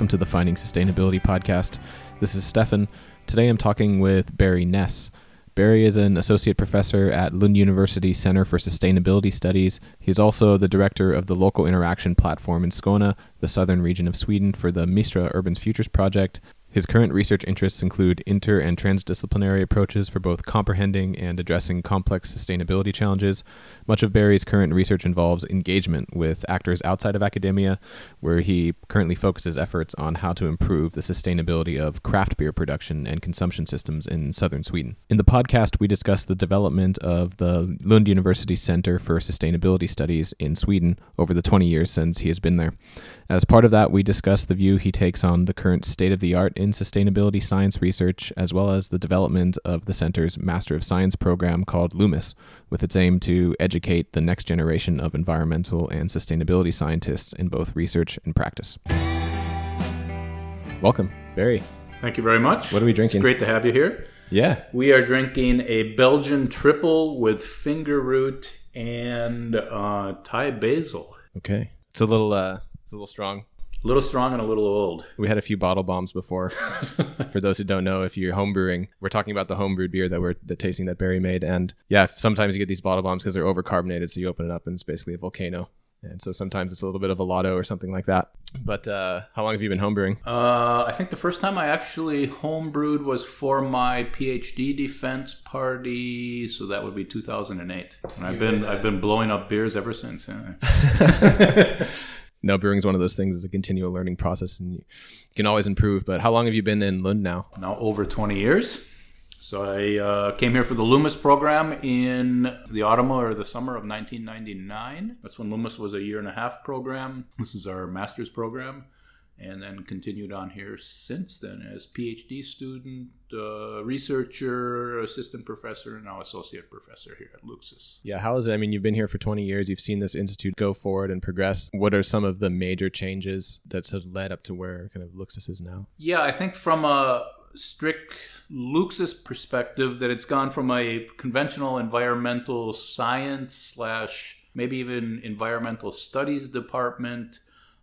Welcome to the Finding Sustainability podcast. This is Stefan. Today I'm talking with Barry Ness. Barry is an associate professor at Lund University Center for Sustainability Studies. He's also the director of the local interaction platform in Skåne, the southern region of Sweden, for the Mistra Urban Futures Project, his current research interests include inter and transdisciplinary approaches for both comprehending and addressing complex sustainability challenges. Much of Barry's current research involves engagement with actors outside of academia, where he currently focuses efforts on how to improve the sustainability of craft beer production and consumption systems in southern Sweden. In the podcast, we discuss the development of the Lund University Center for Sustainability Studies in Sweden over the 20 years since he has been there. As part of that, we discuss the view he takes on the current state of the art in sustainability science research, as well as the development of the center's Master of Science program called LUMES, with its aim to educate the next generation of environmental and sustainability scientists in both research and practice. Welcome, Barry. Thank you very much. What are we drinking? It's great to have you here. Yeah. We are drinking a Belgian triple with finger root and uh, Thai basil. Okay. It's a little uh, it's a little strong. A little strong and a little old. We had a few bottle bombs before. For those who don't know, if you're homebrewing, we're talking about the homebrewed beer that we're the tasting that Barry made. And yeah, sometimes you get these bottle bombs because they're overcarbonated. So you open it up and it's basically a volcano. And so sometimes it's a little bit of a lotto or something like that. But uh, how long have you been homebrewing? Uh, I think the first time I actually homebrewed was for my PhD defense party, so that would be 2008. And I've been I've been blowing up beers ever since. Yeah. no, brewing is one of those things. It's a continual learning process, and you can always improve. But how long have you been in Lund now? Now over 20 years. So I uh, came here for the LUMES program in the autumn or the summer of 1999. That's when LUMES was a year and a half program. This is our master's program. And then continued on here since then as PhD student, uh, researcher, assistant professor, and now associate professor here at LUCSUS. Yeah, how is it? I mean, you've been here for 20 years. You've seen this institute go forward and progress. What are some of the major changes that have led up to where kind of LUCSUS is now? Yeah, I think from a strict LUCSUS perspective that it's gone from a conventional environmental science slash maybe even environmental studies department,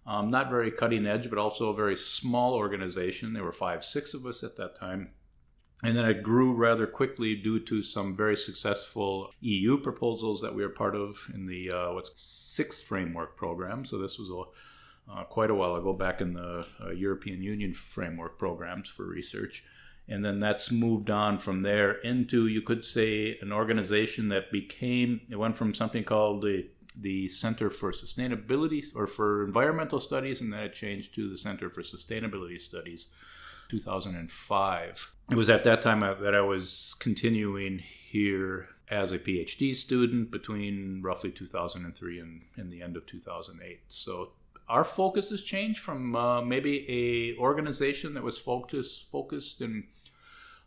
um, not very cutting edge, but also a very small organization. There were five, six of us at that time. And then it grew rather quickly due to some very successful EU proposals that we were part of in the uh, what's sixth framework program. So this was a, uh, quite a while ago, back in the uh, European Union framework programs for research and then that's moved on from there into you could say an organization that became it went from something called the the Center for Sustainability or for Environmental Studies, and then it changed to the Center for Sustainability Studies, 2005. It was at that time that I was continuing here as a PhD student between roughly 2003 and, and the end of 2008. So our focus has changed from uh, maybe a organization that was focused focused in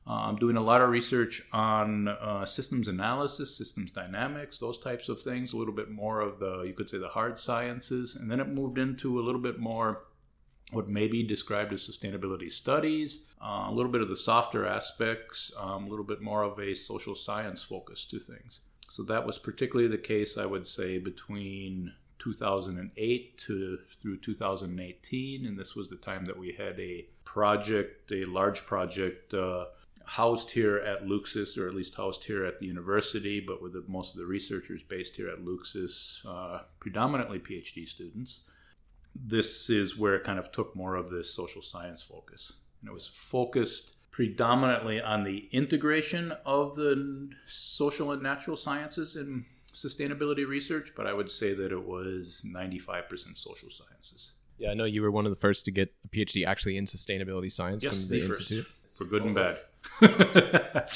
I'm um, doing a lot of research on uh, systems analysis, systems dynamics, those types of things. A little bit more of the, you could say, the hard sciences, and then it moved into a little bit more what may be described as sustainability studies, uh, a little bit of the softer aspects, um, a little bit more of a social science focus to things. So that was particularly the case, I would say, between 2008 to through 2018, and this was the time that we had a project, a large project. Uh, housed here at LUCSUS, or at least housed here at the university, but with the, most of the researchers based here at LUCSUS, uh, predominantly PhD students. This is where it kind of took more of this social science focus. And it was focused predominantly on the integration of the social and natural sciences in sustainability research, but I would say that it was 95% social sciences. Yeah, I know you were one of the first to get a PhD actually in sustainability science yes, from the, the institute. For good and bad.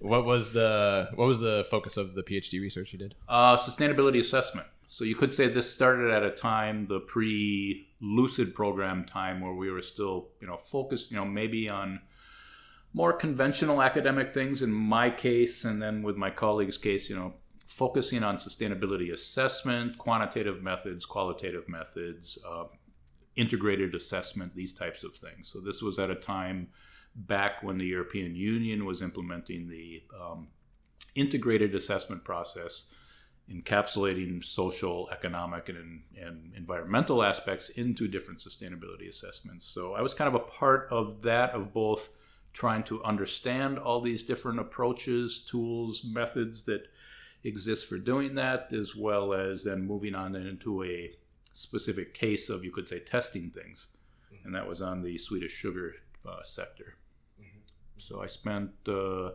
what was the what was the focus of the PhD research you did? Uh, sustainability assessment. So you could say this started at a time, the pre-Lucid program time, where we were still, you know, focused, you know, maybe on more conventional academic things. In my case, and then with my colleagues' case, you know, focusing on sustainability assessment, quantitative methods, qualitative methods, uh, integrated assessment, these types of things. So this was at a time back when the European Union was implementing the um, integrated assessment process. encapsulating social, economic, and, and environmental aspects into different sustainability assessments. So I was kind of a part of that, of both trying to understand all these different approaches, tools, methods that exist for doing that, as well as then moving on into a specific case of, you could say, testing things. Mm-hmm. And that was on the Swedish sugar uh, sector. Mm-hmm. So I spent a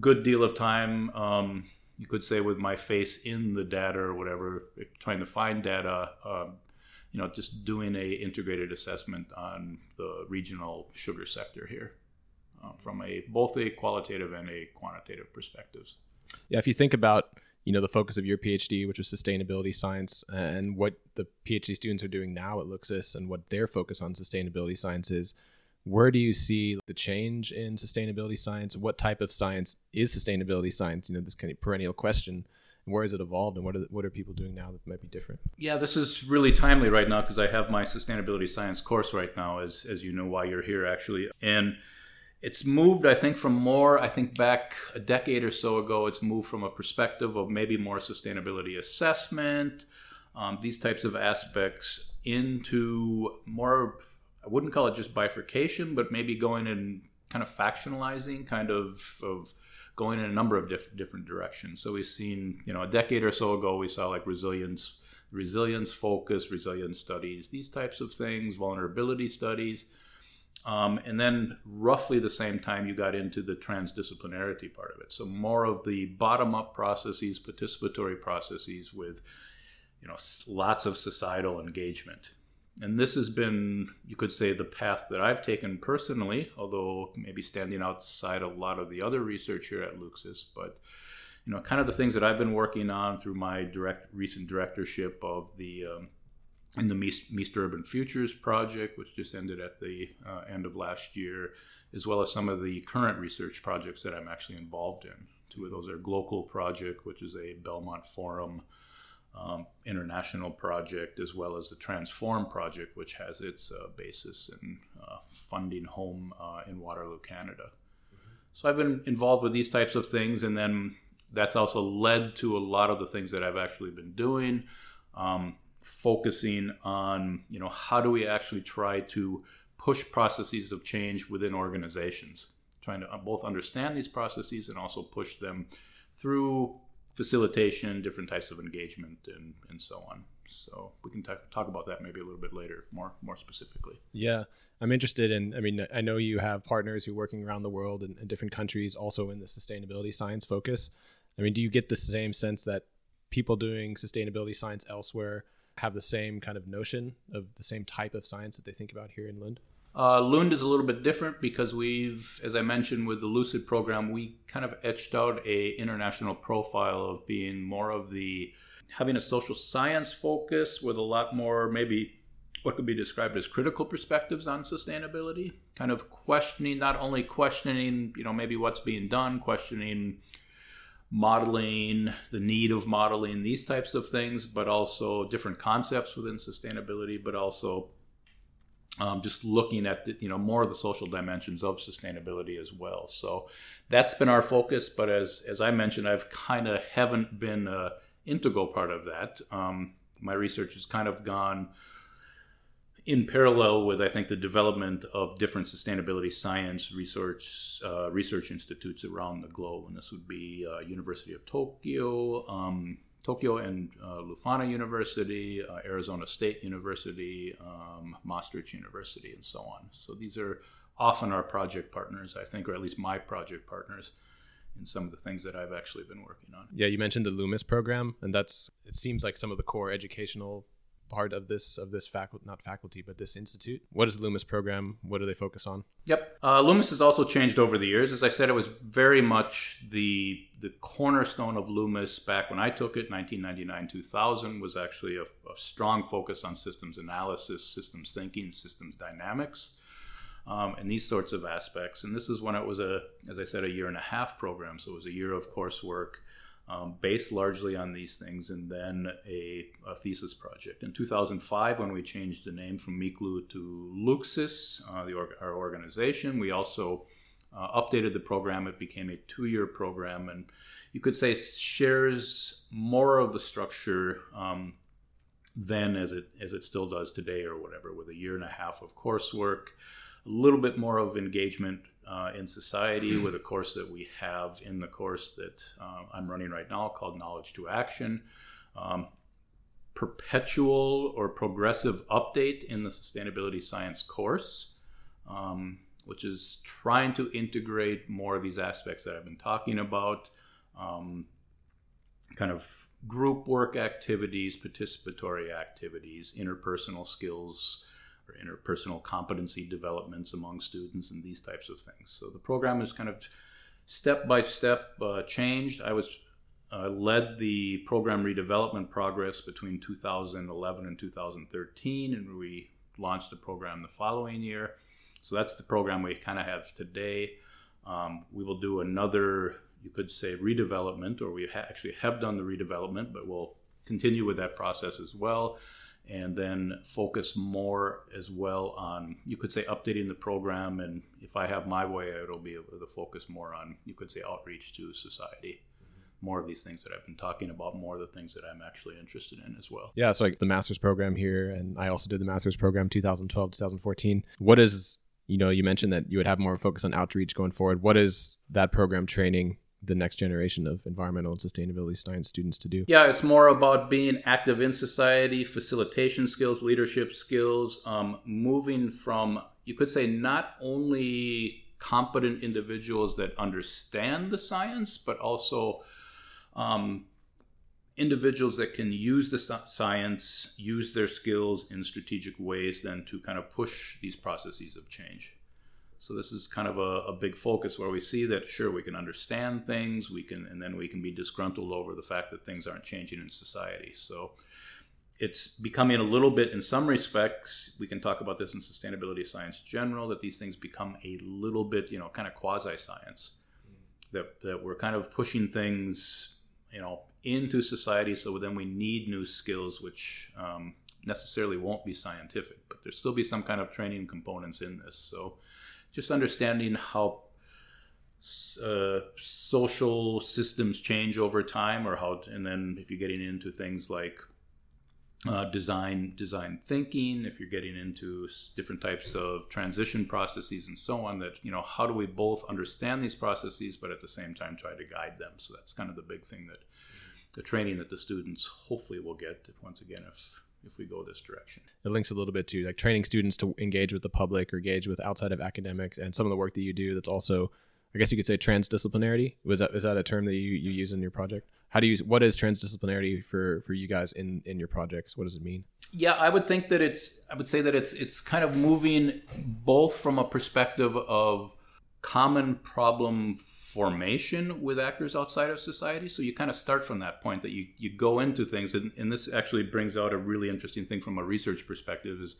good deal of time. Um, you could say with my face in the data or whatever, trying to find data, um, you know, just doing a integrated assessment on the regional sugar sector here uh, from a both a qualitative and a quantitative perspectives. Yeah, if you think about you know the focus of your PhD, which was sustainability science, and what the PhD students are doing now at LUCSUS, and what their focus on sustainability science is, where do you see the change in sustainability science? What type of science is sustainability science? You know, this kind of perennial question. Where has it evolved, and what are what are people doing now that might be different? Yeah, this is really timely right now because I have my sustainability science course right now, as as you know why you're here actually, and it's moved i think from more i think back a decade or so ago it's moved from a perspective of maybe more sustainability assessment um, these types of aspects into more I wouldn't call it just bifurcation, but maybe going in kind of factionalizing, kind of of going in a number of diff- different directions. So we've seen, you know, a decade or so ago, we saw like resilience, resilience focus, resilience studies, these types of things, vulnerability studies. Um, and then roughly the same time you got into the transdisciplinarity part of it. So more of the bottom up processes, participatory processes with, you know, lots of societal engagement and this has been, you could say, the path that I've taken personally, although maybe standing outside a lot of the other research here at LUCSUS. But you know, kind of the things that I've been working on through my direct recent directorship of the um, in the Mistra Urban Futures project, which just ended at the uh, end of last year, as well as some of the current research projects that I'm actually involved in. Two of those are Global Project, which is a Belmont Forum um, international project as well as the Transform project, which has its uh, basis in uh, funding home uh, in Waterloo, Canada. Mm-hmm. So I've been involved with these types of things, and then that's also led to a lot of the things that I've actually been doing, um, focusing on you know how do we actually try to push processes of change within organizations, trying to uh, both understand these processes and also push them through facilitation, different types of engagement, and and so on. So we can t- talk about that maybe a little bit later, more more specifically. Yeah, I'm interested in. I mean, I know you have partners who are working around the world in different countries, also in the sustainability science focus. I mean, do you get the same sense that people doing sustainability science elsewhere have the same kind of notion of the same type of science that they think about here in Lund? Uh, Lund is a little bit different because we've, as I mentioned with the Lucid program, we kind of etched out a international profile of being more of the having a social science focus with a lot more maybe what could be described as critical perspectives on sustainability, kind of questioning not only questioning you know maybe what's being done, questioning modeling, the need of modeling these types of things, but also different concepts within sustainability, but also um, just looking at the, you know more of the social dimensions of sustainability as well. So that's been our focus. But as as I mentioned, I've kind of haven't been an integral part of that. Um, my research has kind of gone in parallel with I think the development of different sustainability science research uh, research institutes around the globe, and this would be uh, University of Tokyo. Um, Tokyo and uh, Leuphana University, uh, Arizona State University, um, Maastricht University, and so on. So these are often our project partners, I think, or at least my project partners in some of the things that I've actually been working on. Yeah, you mentioned the LUMES program, and that's it seems like some of the core educational part of this of this faculty not faculty but this institute? What is the LUMES program? What do they focus on? Yep. Uh, LUMES has also changed over the years. As i said it was very much the the cornerstone of LUMES back when i took it 1999 2000 was actually a, a strong focus on systems analysis systems thinking systems dynamics um, and these sorts of aspects. And this is when it was a as i said a year and a half program. So it was a year of coursework um, based largely on these things, and then a, a, thesis project. In 2005, when we changed the name from Miklu to LUCSUS, uh, our organization, we also uh, updated the program. It became a two year program, and you could say shares more of the structure um, then as it as it still does today or whatever, with a year and a half of coursework, a little bit more of engagement uh, in society with a course that we have in the course that uh, I'm running right now called Knowledge to Action. Um, perpetual or progressive update in the sustainability science course, um, which is trying to integrate more of these aspects that I've been talking about. Um, kind of group work activities, participatory activities, interpersonal skills or interpersonal competency developments among students, and these types of things. So the program is kind of step by step uh, changed. I was uh, led the program redevelopment progress between 2011 and 2013, and we launched the program the following year. So that's the program we kind of have today. Um, we will do another you could say redevelopment, or we ha- actually have done the redevelopment, but we'll continue with that process as well. And then focus more as well on, you could say, updating the program. And if I have my way, it'll be able to focus more on, you could say, outreach to society more of these things that I've been talking about, more of the things that I'm actually interested in as well. Yeah, so like the master's program here, and I also did the master's program 2012 2014. What is you know you mentioned that you would have more focus on outreach going forward. What is that program training the next generation of environmental and sustainability science students to do? Yeah, it's more about being active in society, facilitation skills, leadership skills, um, moving from, you could say, not only competent individuals that understand the science, but also um, individuals that can use the science, use their skills in strategic ways, then to kind of push these processes of change. So this is kind of a, a, big focus where we see that sure we can understand things, we can, and then we can be disgruntled over the fact that things aren't changing in society. So it's becoming a little bit, in some respects, we can talk about this in sustainability science general, that these things become a little bit, you know, kind of quasi science. That, that we're kind of pushing things, you know, into society. So then we need new skills, which um, necessarily won't be scientific, but there'll still be some kind of training components in this. So just understanding how uh, social systems change over time, or how, and then if you're getting into things like uh, design design thinking, if you're getting into different types of transition processes and so on, that you know how do we both understand these processes, but at the same time try to guide them. So that's kind of the big thing that the training that the students hopefully will get. If, once again, if if we go this direction. It links a little bit to like training students to engage with the public or engage with outside of academics and some of the work that you do that's also I guess you could say transdisciplinarity. Was that is that a term that you, you use in your project? How do you what is transdisciplinarity for for you guys in in your projects? What does it mean? Yeah, I would think that it's I would say that it's it's kind of moving both from a perspective of common problem formation with actors outside of society. So you kind of start from that point that you, you go into things. And, and this actually brings out a really interesting thing from a research perspective is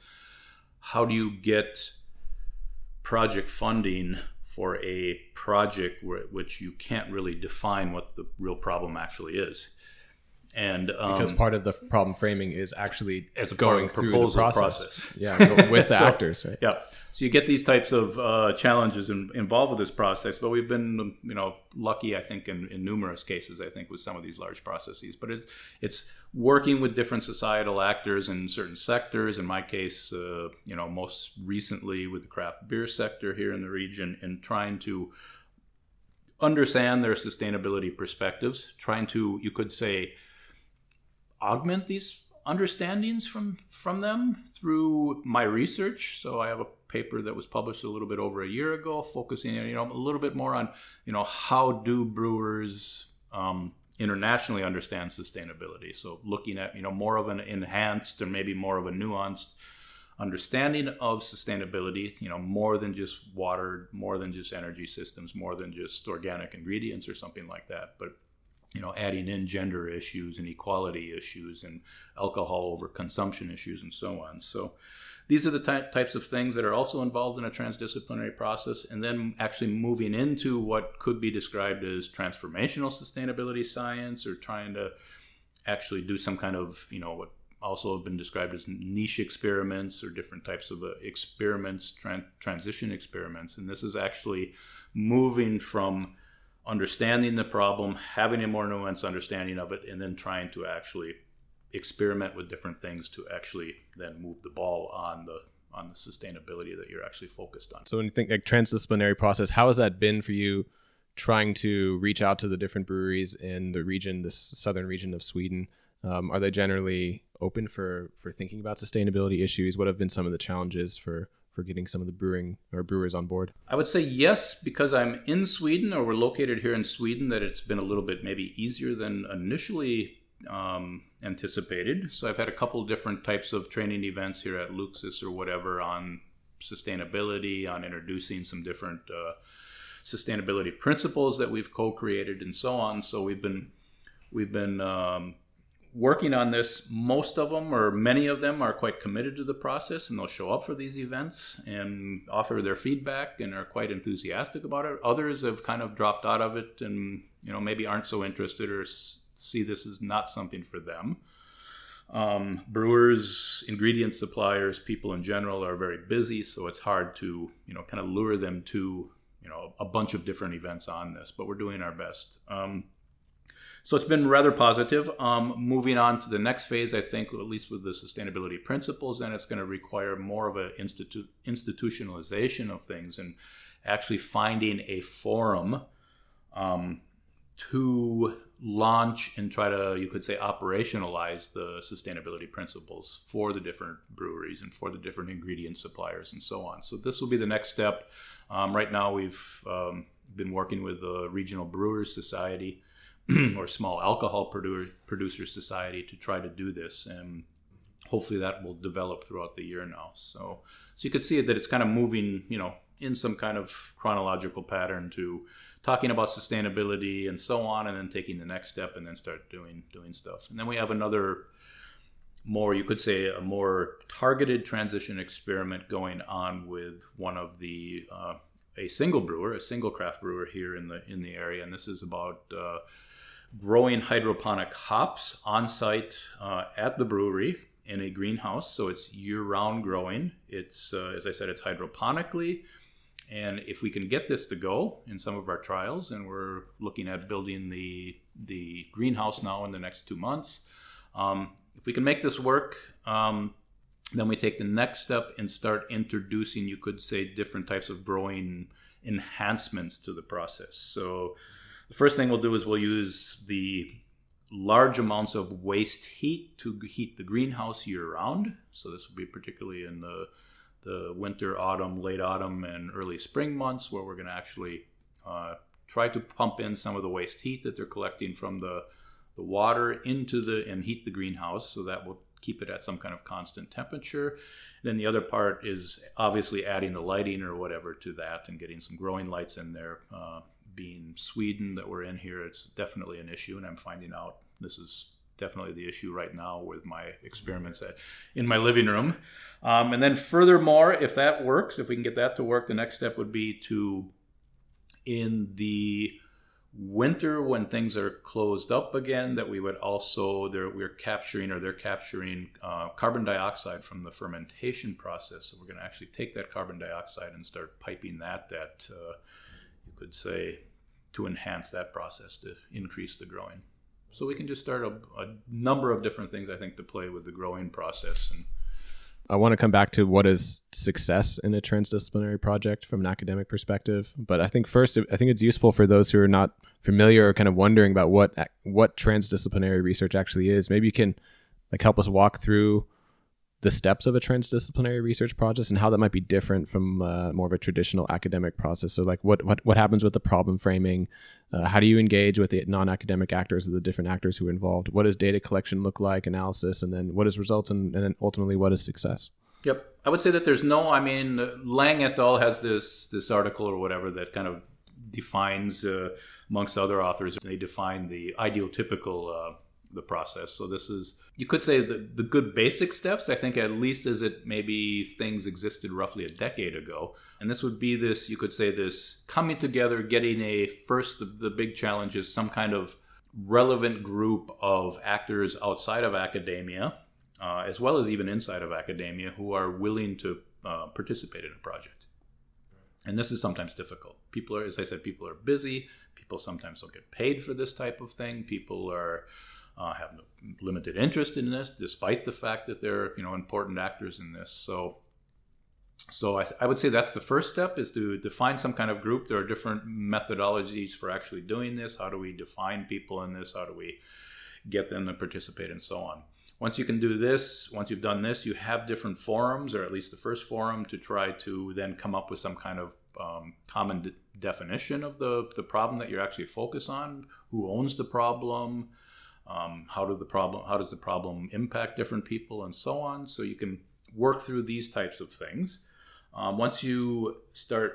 how do you get project funding for a project where, which you can't really define what the real problem actually is? And um, because part of the problem framing is actually as a going through the process, process. yeah, with the so, actors, right? Yeah, so you get these types of uh, challenges in, involved with this process, but we've been, you know, lucky, I think, in, in, numerous cases, I think, with some of these large processes. But it's it's working with different societal actors in certain sectors. In my case, uh, you know, most recently with the craft beer sector here in the region, and trying to understand their sustainability perspectives, trying to, you could say augment these understandings from from them through my research. So I have a paper that was published a little bit over a year ago, focusing you know a little bit more on you know how do brewers um, internationally understand sustainability. So looking at you know more of an enhanced or maybe more of a nuanced understanding of sustainability. You know more than just water, more than just energy systems, more than just organic ingredients or something like that, but you know, adding in gender issues and equality issues and alcohol over consumption issues and so on. So these are the ty- types of things that are also involved in a transdisciplinary process. And then actually moving into what could be described as transformational sustainability science or trying to actually do some kind of, you know, what also have been described as niche experiments or different types of uh, experiments, tran- transition experiments. And this is actually moving from understanding the problem, having a more nuanced understanding of it, and then trying to actually experiment with different things to actually then move the ball on the on the sustainability that you're actually focused on. So when you think like transdisciplinary process, how has that been for you trying to reach out to the different breweries in the region, this southern region of Sweden? Um, are they generally open for for thinking about sustainability issues? What have been some of the challenges for for getting some of the brewing or brewers on board? I would say yes, because I'm in Sweden or we're located here in Sweden, that it's been a little bit maybe easier than initially um, anticipated. So I've had a couple different types of training events here at LUCSUS or whatever on sustainability, on introducing some different uh, sustainability principles that we've co-created and so on. So we've been we've been um, working on this, most of them or many of them are quite committed to the process and they'll show up for these events and offer their feedback and are quite enthusiastic about it. Others have kind of dropped out of it and you know maybe aren't so interested or see this as not something for them. Um, brewers, ingredient suppliers, people in general are very busy, so it's hard to you know kind of lure them to you know a bunch of different events on this. But we're doing our best. Um, so it's been rather positive. Um, moving on to the next phase, I think, at least with the sustainability principles, then it's going to require more of an institu- institutionalization of things and actually finding a forum um, to launch and try to, you could say, operationalize the sustainability principles for the different breweries and for the different ingredient suppliers and so on. So this will be the next step. Um, right now, we've um, been working with the Regional Brewers Society or small alcohol produ- producers society to try to do this and hopefully that will develop throughout the year now. So so you can see that it's kind of moving you know in some kind of chronological pattern to talking about sustainability and so on and then taking the next step and then start doing doing stuff. And then we have another more you could say a more targeted transition experiment going on with one of the uh, a single brewer a single craft brewer here in the in the area. And this is about uh, growing hydroponic hops on site uh, at the brewery in a greenhouse. So it's year round growing. It's, uh, as I said, it's hydroponically. And if we can get this to go in some of our trials, and we're looking at building the, the greenhouse now in the next two months, um, if we can make this work, um, then we take the next step and start introducing, you could say, different types of growing enhancements to the process. So the first thing we'll do is we'll use the large amounts of waste heat to heat the greenhouse year round. So this will be particularly in the the winter, autumn, late autumn, and early spring months, where we're going to actually uh, try to pump in some of the waste heat that they're collecting from the the water into the and heat the greenhouse. So that will keep it at some kind of constant temperature. Then the other part is obviously adding the lighting or whatever to that and getting some growing lights in there. Uh, being Sweden that we're in here, it's definitely an issue, and I'm finding out this is definitely the issue right now with my experiments at, in my living room. Um, and then, furthermore, if that works, if we can get that to work, the next step would be to, in the winter when things are closed up again, that we would also we're capturing or they're capturing uh, carbon dioxide from the fermentation process. So we're going to actually take that carbon dioxide and start piping that that. uh, could say, to enhance that process to increase the growing. So we can just start a, a number of different things, I think, to play with the growing process. And I want to come back to what is success in a transdisciplinary project from an academic perspective. But I think first, I think it's useful for those who are not familiar or kind of wondering about what what transdisciplinary research actually is. Maybe you can like help us walk through the steps of a transdisciplinary research process and how that might be different from uh, more of a traditional academic process. So, like, what what what happens with the problem framing? Uh, how do you engage with the non-academic actors, or the different actors who are involved? What does data collection look like, analysis, and then what is results, and, and then ultimately what is success? Yep, I would say that there's no. I mean, Lang et al. has this this article or whatever that kind of defines, uh, amongst other authors, they define the ideotypical uh, the process. So this is you could say the the good basic steps. I think at least as it maybe things existed roughly a decade ago, and this would be this you could say this coming together, getting a first the, the big challenge is some kind of relevant group of actors outside of academia. uh, as well as even inside of academia, who are willing to uh, participate in a project. And this is sometimes difficult. People are, as I said, people are busy. People sometimes don't get paid for this type of thing. People are uh, have limited interest in this, despite the fact that they're you know important actors in this. So, so I, th- I would say that's the first step is to define some kind of group. There are different methodologies for actually doing this. How do we define people in this? How do we get them to participate and so on? Once you can do this, once you've done this, you have different forums, or at least the first forum, to try to then come up with some kind of um, common de- definition of the, the problem that you're actually focused on. Who owns the problem? Um, how do the problem? How does the problem impact different people, and so on? So you can work through these types of things. Um, once you start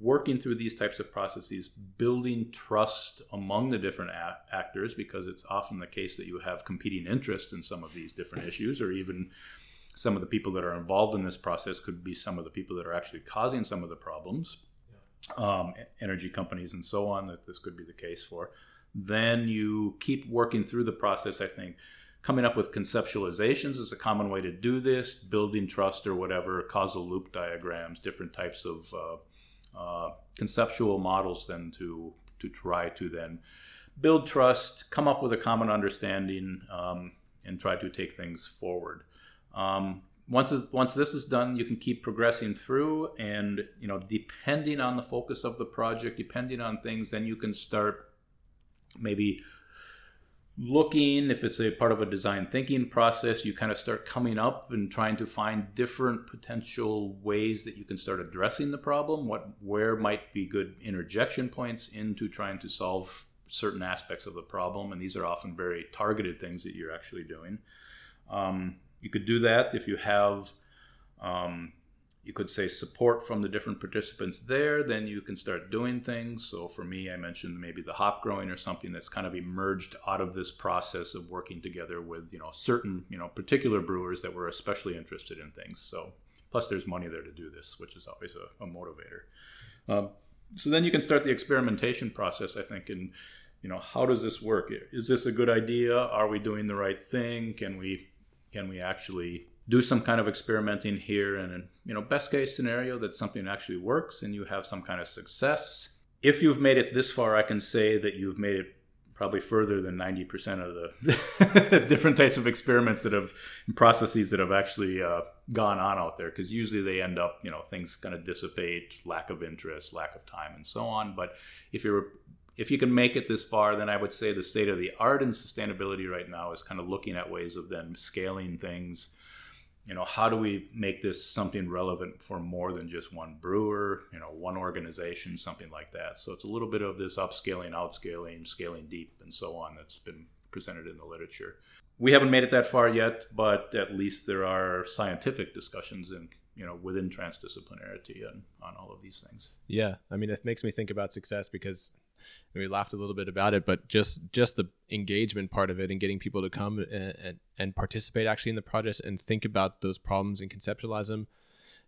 working through these types of processes, building trust among the different a- actors, because it's often the case that you have competing interests in some of these different issues, or even some of the people that are involved in this process could be some of the people that are actually causing some of the problems, um, energy companies and so on, that this could be the case for. Then you keep working through the process, I think. Coming up with conceptualizations is a common way to do this, building trust or whatever, causal loop diagrams, different types of uh, uh, conceptual models then to to try to then build trust, come up with a common understanding, um, and try to take things forward. Um, once once this is done, you can keep progressing through, and you know, depending on the focus of the project, depending on things, then you can start maybe looking if it's a part of a design thinking process you kind of start coming up and trying to find different potential ways that you can start addressing the problem what where might be good interjection points into trying to solve certain aspects of the problem and these are often very targeted things that you're actually doing. Um, you could do that if you have um, you could say support from the different participants there then you can start doing things. So for me i mentioned maybe the hop growing or something that's kind of emerged out of this process of working together with you know certain you know particular brewers that were especially interested in things. So plus there's money there to do this which is always a, a motivator. Um, so then you can start the experimentation process i think and you know how does this work? Is this a good idea? Are we doing the right thing? Can we can we actually do some kind of experimenting here and you know best case scenario that something actually works and you have some kind of success. If you've made it this far i can say that you've made it probably further than 90% of the different types of experiments that have processes that have actually uh, gone on out there because usually they end up you know things kind of dissipate lack of interest lack of time and so on. But if you're if you can make it this far then i would say the state of the art in sustainability right now is kind of looking at ways of then scaling things you know how do we make this something relevant for more than just one brewer you know one organization something like that? So it's a little bit of this upscaling outscaling scaling deep and so on that's been presented in the literature. We haven't made it that far yet but at least there are scientific discussions in you know within transdisciplinarity and on all of these things. Yeah. I mean it makes me think about success because we laughed a little bit about it, but just just the engagement part of it and getting people to come and, and, and participate actually in the project and think about those problems and conceptualize them.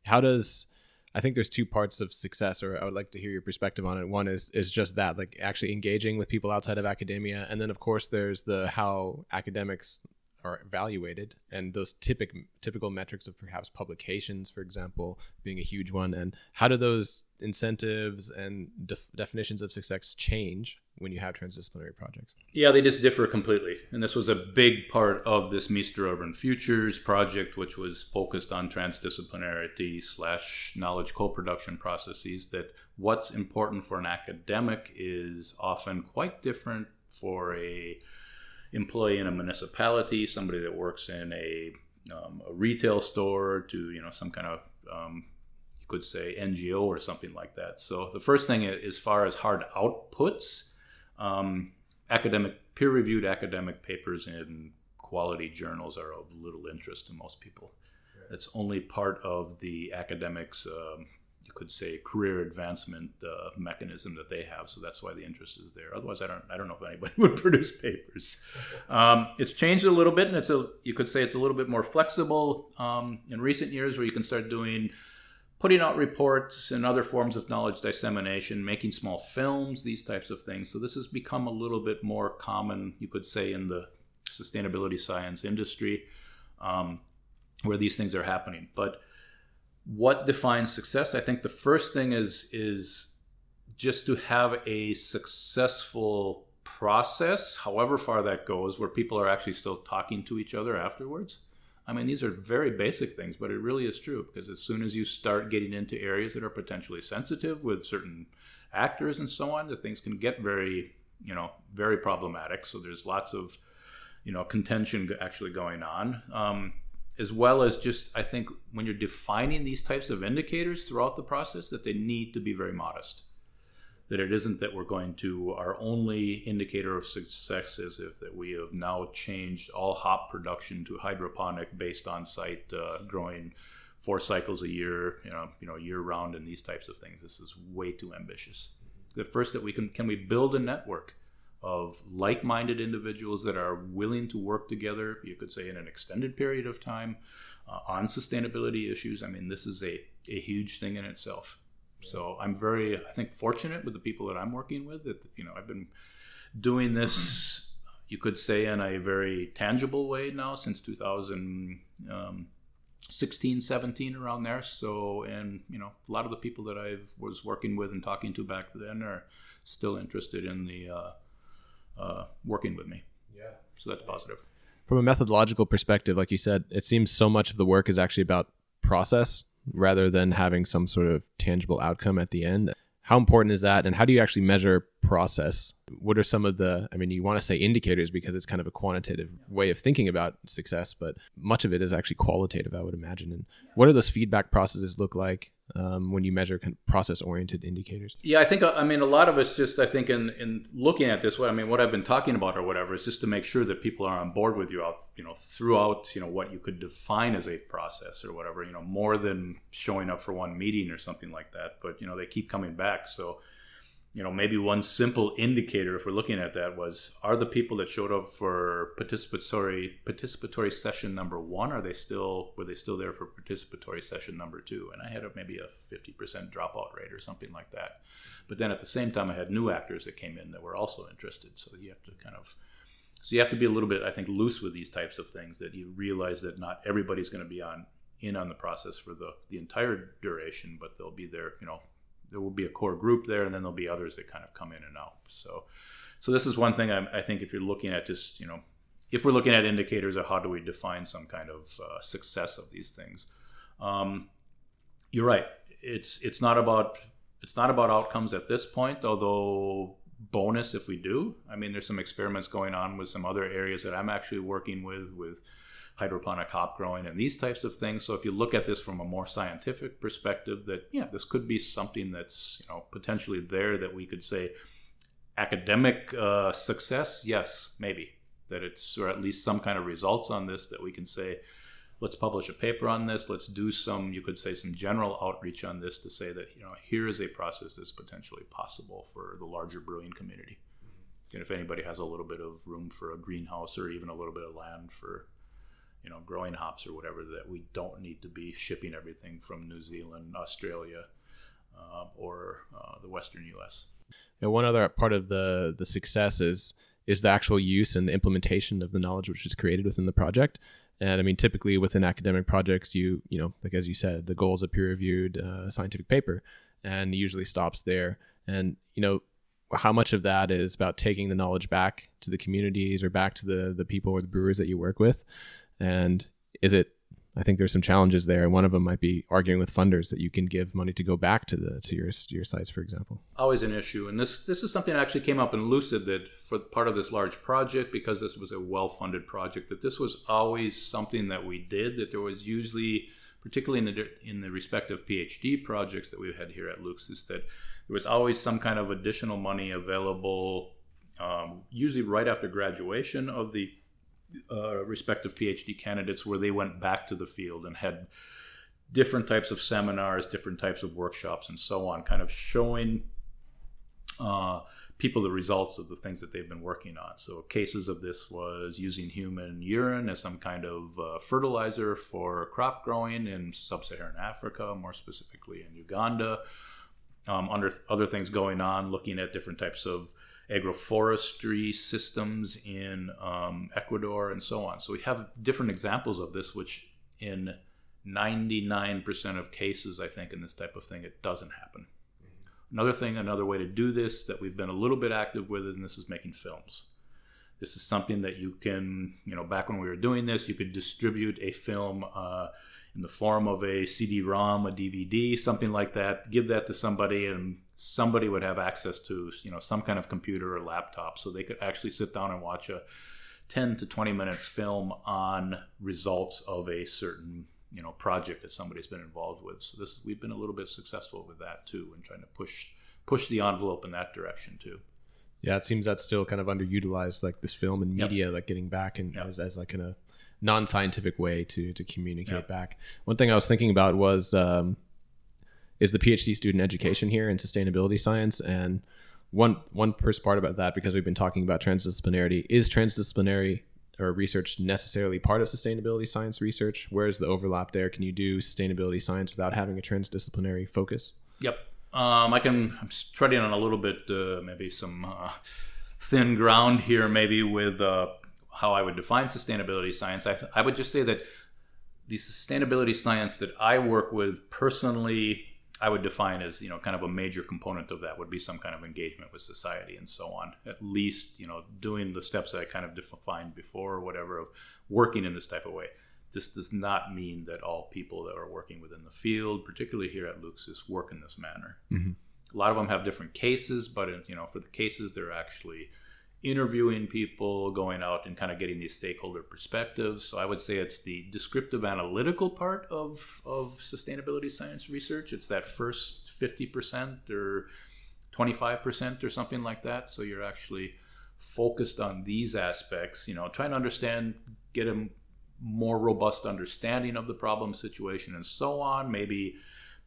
How does I think there's two parts of success, or I would like to hear your perspective on it. One is is just that, like actually engaging with people outside of academia, and then of course there's the how academics are evaluated and those typic, typical metrics of perhaps publications for example being a huge one and how do those incentives and def- definitions of success change when you have transdisciplinary projects? Yeah they just differ completely and this was a big part of this Mistra urban futures project which was focused on transdisciplinarity slash knowledge co-production processes that what's important for an academic is often quite different for a employee in a municipality, somebody that works in a, um, a retail store, to you know some kind of um, you could say NGO or something like that. So the first thing, as far as hard outputs, um, academic peer-reviewed academic papers in quality journals are of little interest to most people. It's only part of the academics um, could say career advancement uh, mechanism that they have. So that's why the interest is there. Otherwise, I don't I don't know if anybody would produce papers. Um, it's changed a little bit, and it's a you could say it's a little bit more flexible um, in recent years, where you can start doing putting out reports and other forms of knowledge dissemination, making small films, these types of things. So this has become a little bit more common, you could say, in the sustainability science industry. um, where these things are happening. But what defines success? I think the first thing is is just to have a successful process, however far that goes, where people are actually still talking to each other afterwards. I mean, these are very basic things, but it really is true because as soon as you start getting into areas that are potentially sensitive with certain actors and so on, that things can get very, you know, very problematic. So there's lots of, you know, contention actually going on. Um, as well as just, I think, when you're defining these types of indicators throughout the process, that they need to be very modest. That it isn't that we're going to our only indicator of success is if that we have now changed all hop production to hydroponic based on site uh, growing four cycles a year you know you know year round and these types of things. This is way too ambitious. The first that we can can we build a network of like-minded individuals that are willing to work together you could say in an extended period of time uh, on sustainability issues i mean this is a, a huge thing in itself so I'm very, I think, fortunate with the people that I'm working with. That you know, I've been doing this, you could say, in a very tangible way now since 2016, um, 17, around there. So, and you know, a lot of the people that I was working with and talking to back then are still interested in the uh, working with me. Yeah. So that's positive. From a methodological perspective, like you said, it seems so much of the work is actually about process rather than having some sort of tangible outcome at the end. How important is that? And how do you actually measure process? What are some of the, I mean, you want to say indicators because it's kind of a quantitative way of thinking about success, but much of it is actually qualitative, I would imagine. And what do those feedback processes look like? Um, when you measure kind of process oriented indicators? Yeah, I think I mean a lot of us just I think in in looking at this, what I mean, what I've been talking about or whatever is just to make sure that people are on board with you out, you know, throughout you know what you could define as a process or whatever, you know, more than showing up for one meeting or something like that. But you know, they keep coming back, so you know, maybe one simple indicator if we're looking at that was are the people that showed up for participatory participatory session number one are they still were they still there for participatory session number two? And I had a, maybe a fifty percent dropout rate or something like that. But then at the same time, I had new actors that came in that were also interested. So you have to kind of so you have to be a little bit, I think, loose with these types of things. That you realize that not everybody's going to be on in on the process for the the entire duration, but they'll be there, you know, there will be a core group there, and then there'll be others that kind of come in and out. So, so this is one thing I, I think if you're looking at just you know, if we're looking at indicators of how do we define some kind of uh, success of these things, um, you're right. It's it's not about it's not about outcomes at this point, although bonus if we do. I mean, there's some experiments going on with some other areas that I'm actually working with with hydroponic hop growing and these types of things. So if you look at this from a more scientific perspective, that yeah, this could be something that's you know potentially there that we could say academic uh, success. Yes, maybe that it's or at least some kind of results on this that we can say. Let's publish a paper on this. Let's do some, you could say, some general outreach on this to say that, you know, here is a process that's potentially possible for the larger brewing community. And if anybody has a little bit of room for a greenhouse or even a little bit of land for you know, growing hops or whatever that we don't need to be shipping everything from New Zealand, Australia, uh, or uh, the Western U.S. And one other part of the the success is is the actual use and the implementation of the knowledge which is created within the project. And I mean, typically within academic projects, you you know, like as you said, the goal is a peer-reviewed uh, scientific paper, and usually stops there. And you know, how much of that is about taking the knowledge back to the communities or back to the the people or the brewers that you work with and is it I think there's some challenges there. One of them might be arguing with funders that you can give money to go back to the to your your sites, for example. Always an issue, and this this is something that actually came up in Lucid that for part of this large project, because this was a well-funded project, that this was always something that we did. That there was usually, particularly in the in the respective PhD projects that we had here at LUCSUS, that there was always some kind of additional money available, um, usually right after graduation of the uh, respective PhD candidates where they went back to the field and had different types of seminars, different types of workshops, and so on, kind of showing uh, people the results of the things that they've been working on. So, cases of this was using human urine as some kind of uh, fertilizer for crop growing in sub Saharan Africa, more specifically in Uganda. Um, under other things going on, looking at different types of agroforestry systems in um, Ecuador and so on. So we have different examples of this, which in 99% of cases, I think, in this type of thing, it doesn't happen. Another thing, another way to do this that we've been a little bit active with, and this is making films. This is something that you can, you know, back when we were doing this, you could distribute a film uh, in the form of a CD-ROM, a DVD, something like that. Give that to somebody, and somebody would have access to, you know, some kind of computer or laptop, so they could actually sit down and watch a 10 to 20 minute film on results of a certain you know project that somebody's been involved with. So this we've been a little bit successful with that too, and trying to push push the envelope in that direction too. Yeah, it seems that's still kind of underutilized, like this film and media, yep. like getting back and yep. as, as like in a non-scientific way to to communicate yep. back. One thing I was thinking about was um, is the PhD student education here in sustainability science and one one first part about that because we've been talking about transdisciplinarity is transdisciplinary or research necessarily part of sustainability science research? Where's the overlap there? Can you do sustainability science without having a transdisciplinary focus? Yep. Um, I can. I'm treading on a little bit, uh, maybe some uh, thin ground here, maybe with uh, how I would define sustainability science. I, th- I would just say that the sustainability science that I work with personally I would define as you know kind of a major component of that would be some kind of engagement with society and so on. At least you know doing the steps that I kind of defined before or whatever of working in this type of way. This does not mean that all people that are working within the field, particularly here at LUCSUS, work in this manner. Mm-hmm. A lot of them have different cases, but in, you know for the cases they're actually interviewing people, going out and kind of getting these stakeholder perspectives. So I would say it's the descriptive analytical part of, of sustainability science research. It's that first 50% or 25% or something like that. So you're actually focused on these aspects, you know, trying to understand, get a more robust understanding of the problem situation and so on. Maybe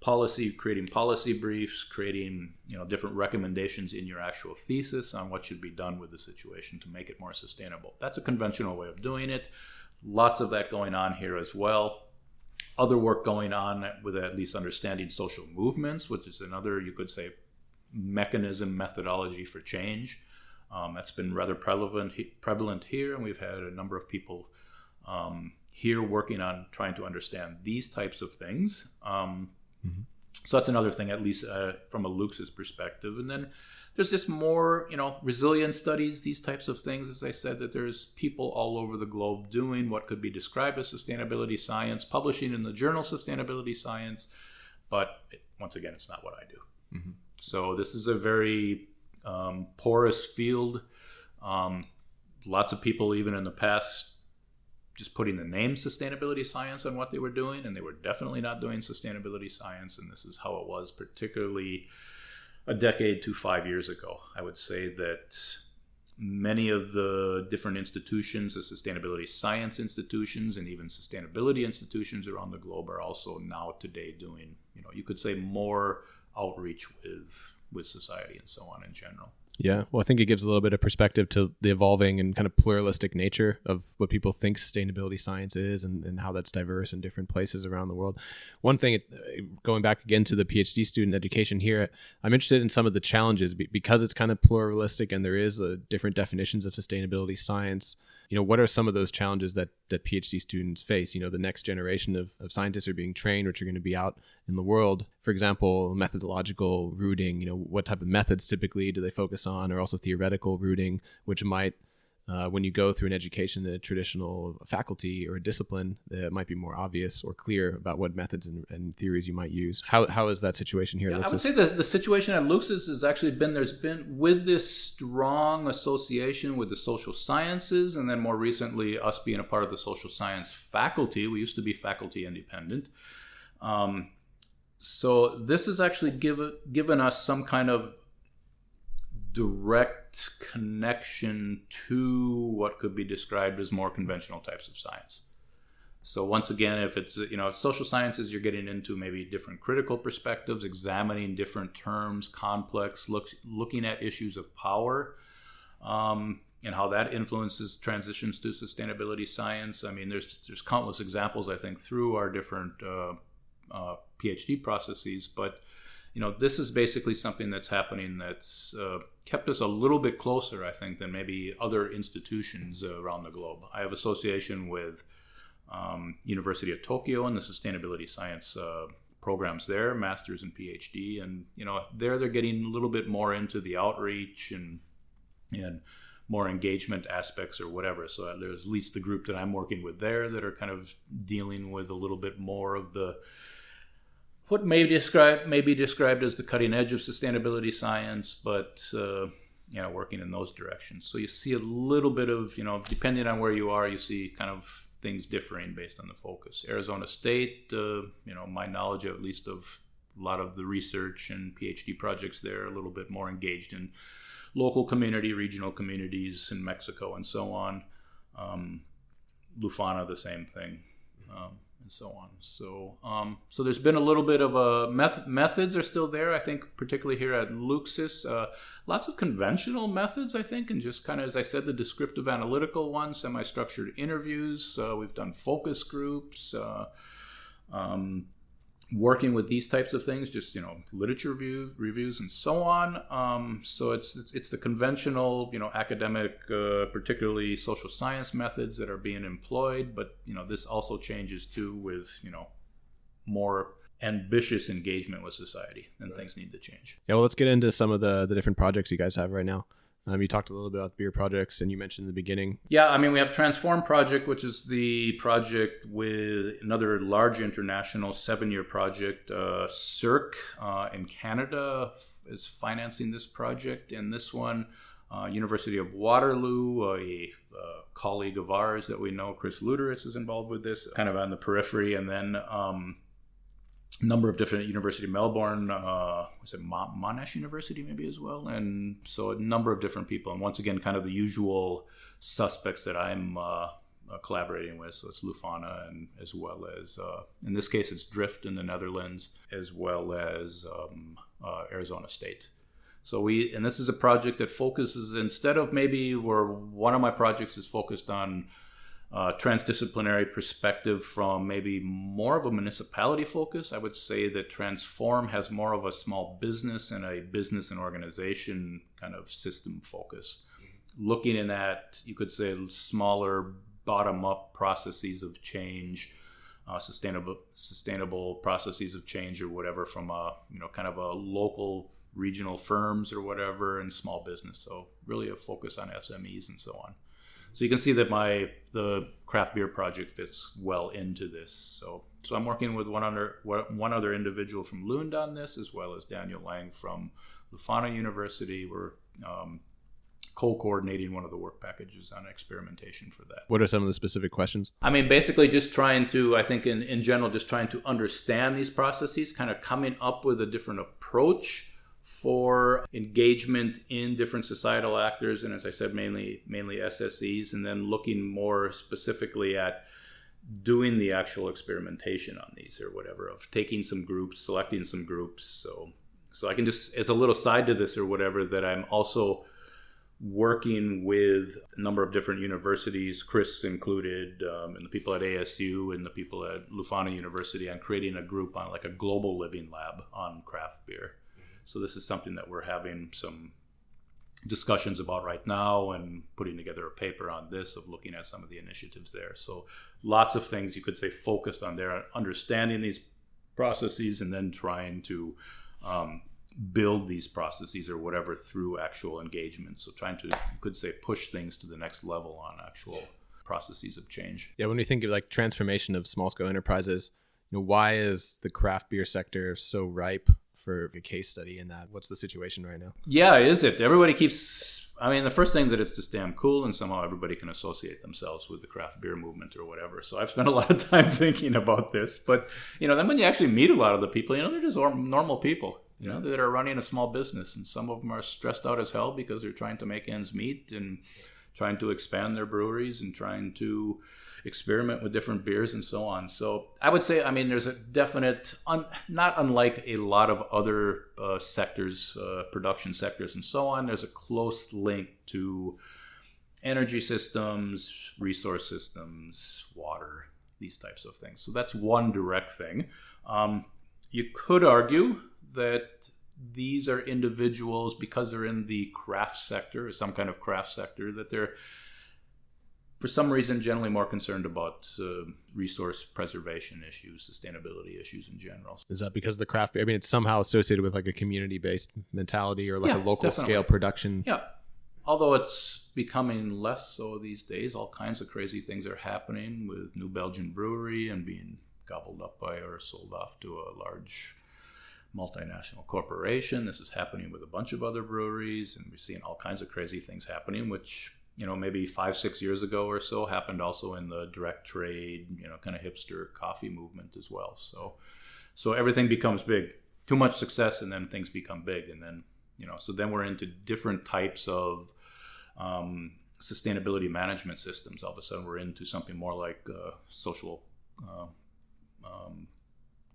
policy, creating policy briefs, creating you know different recommendations in your actual thesis on what should be done with the situation to make it more sustainable. That's a conventional way of doing it. Lots of that going on here as well. Other work going on with at least understanding social movements, which is another you could say mechanism methodology for change. Um, that's been rather prevalent prevalent here, and we've had a number of people um, here working on trying to understand these types of things. Um, Mm-hmm. So that's another thing, at least uh, from a LUCSUS perspective. And then there's just more, you know, resilience studies, these types of things. As I said, that there's people all over the globe doing what could be described as sustainability science, publishing in the journal Sustainability Science. But once again, it's not what I do. Mm-hmm. So this is a very um, porous field. Um, lots of people, even in the past just putting the name sustainability science on what they were doing, and they were definitely not doing sustainability science. And this is how it was, particularly a decade to five years ago. I would say that many of the different institutions, the sustainability science institutions, and even sustainability institutions around the globe are also now today doing, you know, you could say more outreach with with society and so on in general. Yeah, well, I think it gives a little bit of perspective to the evolving and kind of pluralistic nature of what people think sustainability science is and, and how that's diverse in different places around the world. One thing, uh, going back again to the PhD student education here, I'm interested in some of the challenges because it's kind of pluralistic and there is a different definitions of sustainability science you know what are some of those challenges that that phd students face? You know the next generation of, of scientists are being trained which are going to be out in the world. For example methodological rooting you know what type of methods typically do they focus on? Or also theoretical rooting which might uh, when you go through an education, a traditional faculty or a discipline, it might be more obvious or clear about what methods and, and theories you might use. How, how is that situation here? Yeah, I would say the, the situation at LUCSUS has actually been there's been with this strong association with the social sciences, and then more recently, us being a part of the social science faculty. We used to be faculty independent. Um, so this has actually given given us some kind of direct connection to what could be described as more conventional types of science. So once again, if it's you know social sciences, you're getting into maybe different critical perspectives, examining different terms, complex, look, looking at issues of power, um, and how that influences transitions to sustainability science. I mean, there's there's countless examples I think through our different uh, uh, PhD processes, but you know, this is basically something that's happening that's uh, kept us a little bit closer, I think, than maybe other institutions uh, around the globe. I have association with um, University of Tokyo and the sustainability science uh, programs there, masters and PhD, and you know, there they're getting a little bit more into the outreach and and more engagement aspects or whatever. So there's at least the group that I'm working with there that are kind of dealing with a little bit more of the what may be described may be described as the cutting edge of sustainability science, but uh, you know, working in those directions. So you see a little bit of you know, depending on where you are, you see kind of things differing based on the focus. Arizona State, uh, you know, my knowledge at least of a lot of the research and PhD projects there, a little bit more engaged in local community, regional communities in Mexico, and so on. Um, Leuphana, the same thing. Um, and so on. So, um, so there's been a little bit of a meth- methods are still there. I think, particularly here at LUCSUS, uh, lots of conventional methods. I think, and just kind of as I said, the descriptive analytical ones, semi-structured interviews. Uh, we've done focus groups. Uh, um, working with these types of things, just you know, literature review, reviews and so on. Um, so it's, it's, it's the conventional, you know, academic, uh, particularly social science methods that are being employed. But you know, this also changes too with you know more ambitious engagement with society, and right. things need to change. Yeah, well, let's get into some of the the different projects you guys have right now. Um, you talked a little bit about the beer projects, and you mentioned in the beginning. Yeah, I mean, we have Transform Project, which is the project with another large international seven-year project. Uh, uh, in Canada is financing this project, and this one, uh, University of Waterloo, a, colleague of ours that we know, Chris Luderitz, is involved with this, kind of on the periphery, and then. Um, number of different University Melbourne, uh, was it Monash University maybe as well, and so a number of different people, and once again, kind of the usual suspects that I'm uh, uh, collaborating with. So it's Leuphana, and as well as uh, in this case, it's Drift in the Netherlands, as well as um, uh, Arizona State. So we, and this is a project that focuses instead of maybe where one of my projects is focused on uh, transdisciplinary perspective from maybe more of a municipality focus. I would say that Transform has more of a small business and a business and organization kind of system focus. Looking in at, you could say, smaller bottom up processes of change. Uh, sustainable sustainable processes of change or whatever from a you know kind of a local regional firms or whatever and small business so really a focus on smes and so on so you can see that my the craft beer project fits well into this. So so I'm working with one other one other individual from Lund on this, as well as Daniel Lang from Leuphana University. We're um, co-coordinating one of the work packages on experimentation for that. What are some of the specific questions? I mean, basically just trying to, I think in, in general, just trying to understand these processes, kind of coming up with a different approach for engagement in different societal actors, and as I said, mainly mainly SSEs, and then looking more specifically at doing the actual experimentation on these or whatever of taking some groups, selecting some groups. So so I can just as a little side to this or whatever that I'm also working with a number of different universities, Chris included, um, and the people at ASU and the people at Leuphana University on creating a group on like a global living lab on craft beer. So this is something that we're having some discussions about right now and putting together a paper on this of looking at some of the initiatives there. So lots of things you could say focused on there, understanding these processes and then trying to um, build these processes or whatever through actual engagement. So trying to, you could say, push things to the next level on actual processes of change. Yeah, when we think of like transformation of small scale enterprises, you know, why is the craft beer sector so ripe for a case study in that. What's the situation right now? Yeah, is it? Everybody keeps. I mean, the first thing is that it's just damn cool, and somehow everybody can associate themselves with the craft beer movement or whatever. So I've spent a lot of time thinking about this. But you know, then when you actually meet a lot of the people, you know, they're just normal people. You know, that are running a small business, and some of them are stressed out as hell because they're trying to make ends meet and trying to expand their breweries and trying to experiment with different beers and so on. So I would say, I mean, there's a definite, un, not unlike a lot of other uh, sectors, uh, production sectors and so on, there's a close link to energy systems, resource systems, water, these types of things. So that's one direct thing. Um, you could argue that these are individuals because they're in the craft sector, some kind of craft sector, that they're for some reason generally more concerned about uh, resource preservation issues sustainability issues in general. Is that because the craft i mean it's somehow associated with like a community based mentality or like Yeah, a local definitely. scale production? Yeah. Although it's becoming less so these days all kinds of crazy things are happening with new belgian brewery and being gobbled up by or sold off to a large multinational corporation. This is happening with a bunch of other breweries and we're seeing all kinds of crazy things happening which you know maybe five six years ago or so happened also in the direct trade you know kind of hipster coffee movement as well. So so everything becomes big. Too much success and then things become big and then you know so then we're into different types of um, sustainability management systems. All of a sudden we're into something more like uh, social uh, um,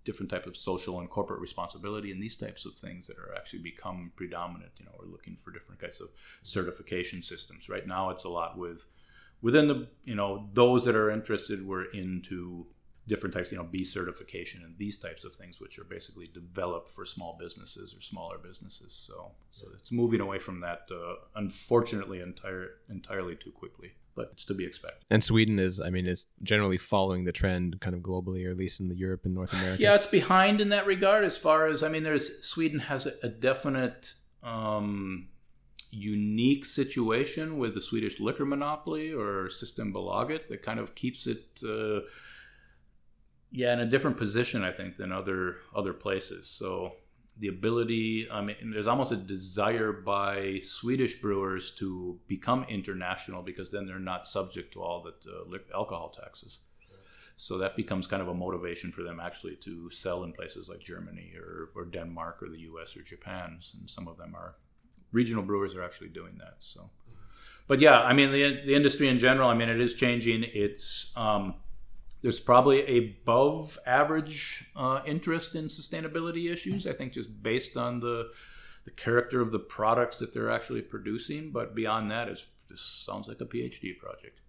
different type of social and corporate responsibility and these types of things that are actually become predominant you know we're looking for different kinds of certification systems right? Now it's a lot with within the you know those that are interested we're into different types you know b certification and these types of things which are basically developed for small businesses or smaller businesses. So so it's moving away from that uh, unfortunately entire entirely too quickly but it's to be expected and sweden is i mean is generally following the trend kind of globally or at least in the europe and north america Yeah, it's behind in that regard. As far as I mean, there's Sweden has a, definite um, unique situation with the Swedish liquor monopoly or system Systembolaget that kind of keeps it, uh, yeah, in a different position, I think, than other other places. So the ability, I mean, there's almost a desire by Swedish brewers to become international because then they're not subject to all the uh, alcohol taxes. So that becomes kind of a motivation for them actually to sell in places like Germany or, or Denmark or the US or Japan. And some of them are regional brewers are actually doing that. So, but yeah, I mean, the, the industry in general, I mean, it is changing. It's, um, there's probably above average uh, interest in sustainability issues, I think, just based on the, the character of the products that they're actually producing. But beyond that, it's, this sounds like a PhD project.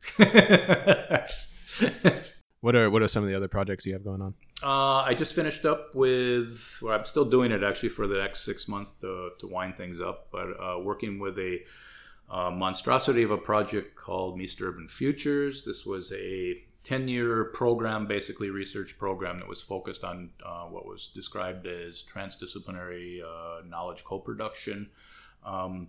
what are what are some of the other projects you have going on Uh, I just finished up with, well, I'm still doing it actually for the next six months to, to wind things up, but uh, working with a uh, monstrosity of a project called Mistra Urban Futures. This was a 10 year program, basically research program that was focused on uh, what was described as transdisciplinary uh, knowledge co production. Um,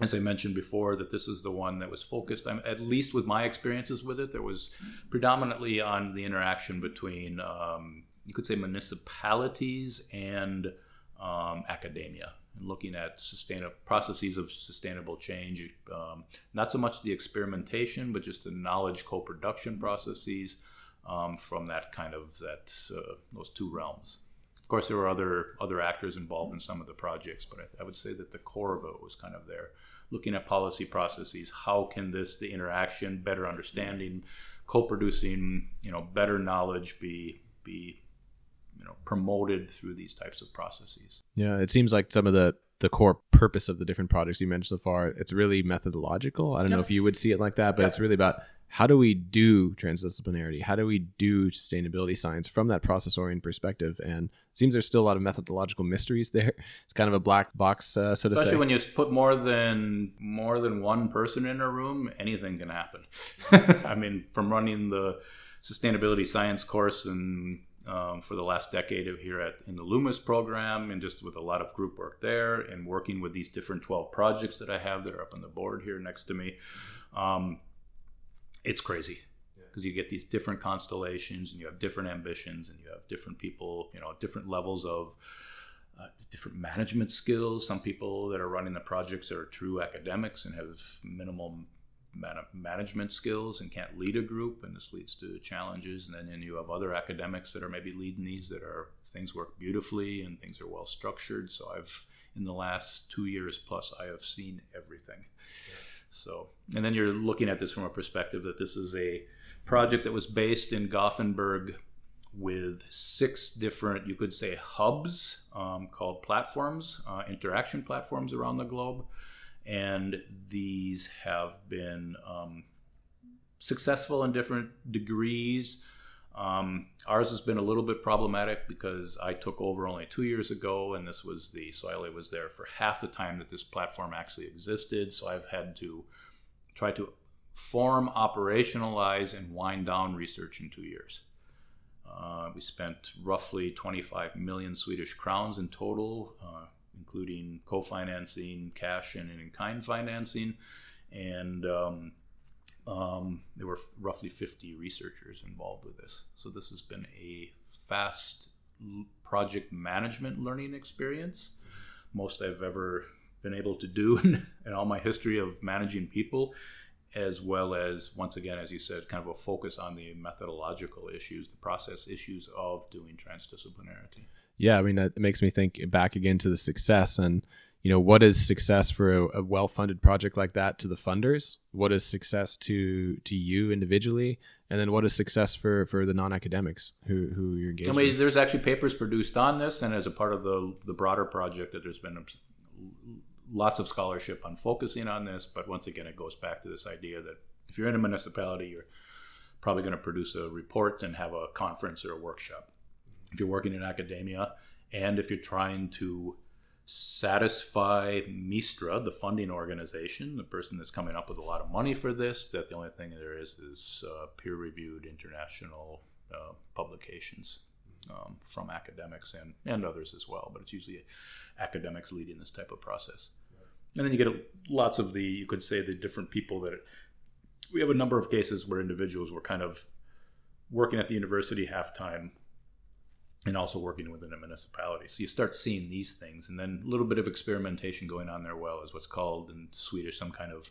as I mentioned before, that this is the one that was focused, on, at least with my experiences with it, there was predominantly on the interaction between, um, you could say, municipalities and um, academia, and looking at sustainable processes of sustainable change. Um, not so much the experimentation, but just the knowledge co-production processes um, from that kind of that uh, those two realms. Of course, there were other other actors involved in some of the projects, but I, I would say that the core of it was kind of there, looking at policy processes. How can this, the interaction, better understanding, co-producing, you know, better knowledge be be you know promoted through these types of processes. yeah it seems like some of the the core purpose of the different projects you mentioned so far it's really methodological i don't know if you would see it like that but Yep. it's really about how do we do transdisciplinarity how do we do sustainability science from that process oriented perspective and it seems there's still a lot of methodological mysteries there it's kind of a black box uh, so to Especially when you put more than more than one person in a room, anything can happen. I mean, from running the sustainability science course and um, for the last decade here at in the LUMES program, and just with a lot of group work there, and working with these different twelve projects that I have that are up on the board here next to me, um, it's crazy because you get these different constellations and you have different ambitions and you have different people, you know, different levels of uh, different management skills. Some people that are running the projects are true academics and have minimal management skills and can't lead a group, and this leads to challenges. And then, you have other academics that are maybe leading these that are things work beautifully and things are well structured. So I've in the last two years plus, I have seen everything. So, and then you're looking at this from a perspective that this is a project that was based in Gothenburg with six different, you could say, hubs um, called platforms, uh, interaction platforms around the globe. And these have been um, successful in different degrees. Um, ours has been a little bit problematic because I took over only two years ago, and this was the so I only was there for half the time that this platform actually existed. So I've had to try to form, operationalize, and wind down research in two years. Uh, we spent roughly 25 million Swedish crowns in total, uh, including co-financing, cash, and in-kind financing, and um, um, there were roughly 50 researchers involved with this. So this has been a fast project management learning experience, most I've ever been able to do in, in all my history of managing people as well as once again as you said kind of a focus on the methodological issues the process issues of doing transdisciplinarity yeah i mean that makes me think back again to the success and you know what is success for a, a well-funded project like that to the funders? What is success to to you individually? And then what is success for for the non-academics who who you're engaged I mean, there's actually papers produced on this and as a part of the the broader project that there's been lots of scholarship on focusing on this, but once again, it goes back to this idea that if you're in a municipality, you're probably going to produce a report and have a conference or a workshop. If you're working in academia, and if you're trying to satisfy MISTRA, the funding organization, the person that's coming up with a lot of money for this, that the only thing there is is uh, peer-reviewed international uh, publications um, from academics and, and others as well. But it's usually academics leading this type of process and then you get lots of the you could say the different people that we have a number of cases where individuals were kind of working at the university half time and also working within a municipality. So you start seeing these things, and then a little bit of experimentation going on there. Well, is what's called in Swedish some kind of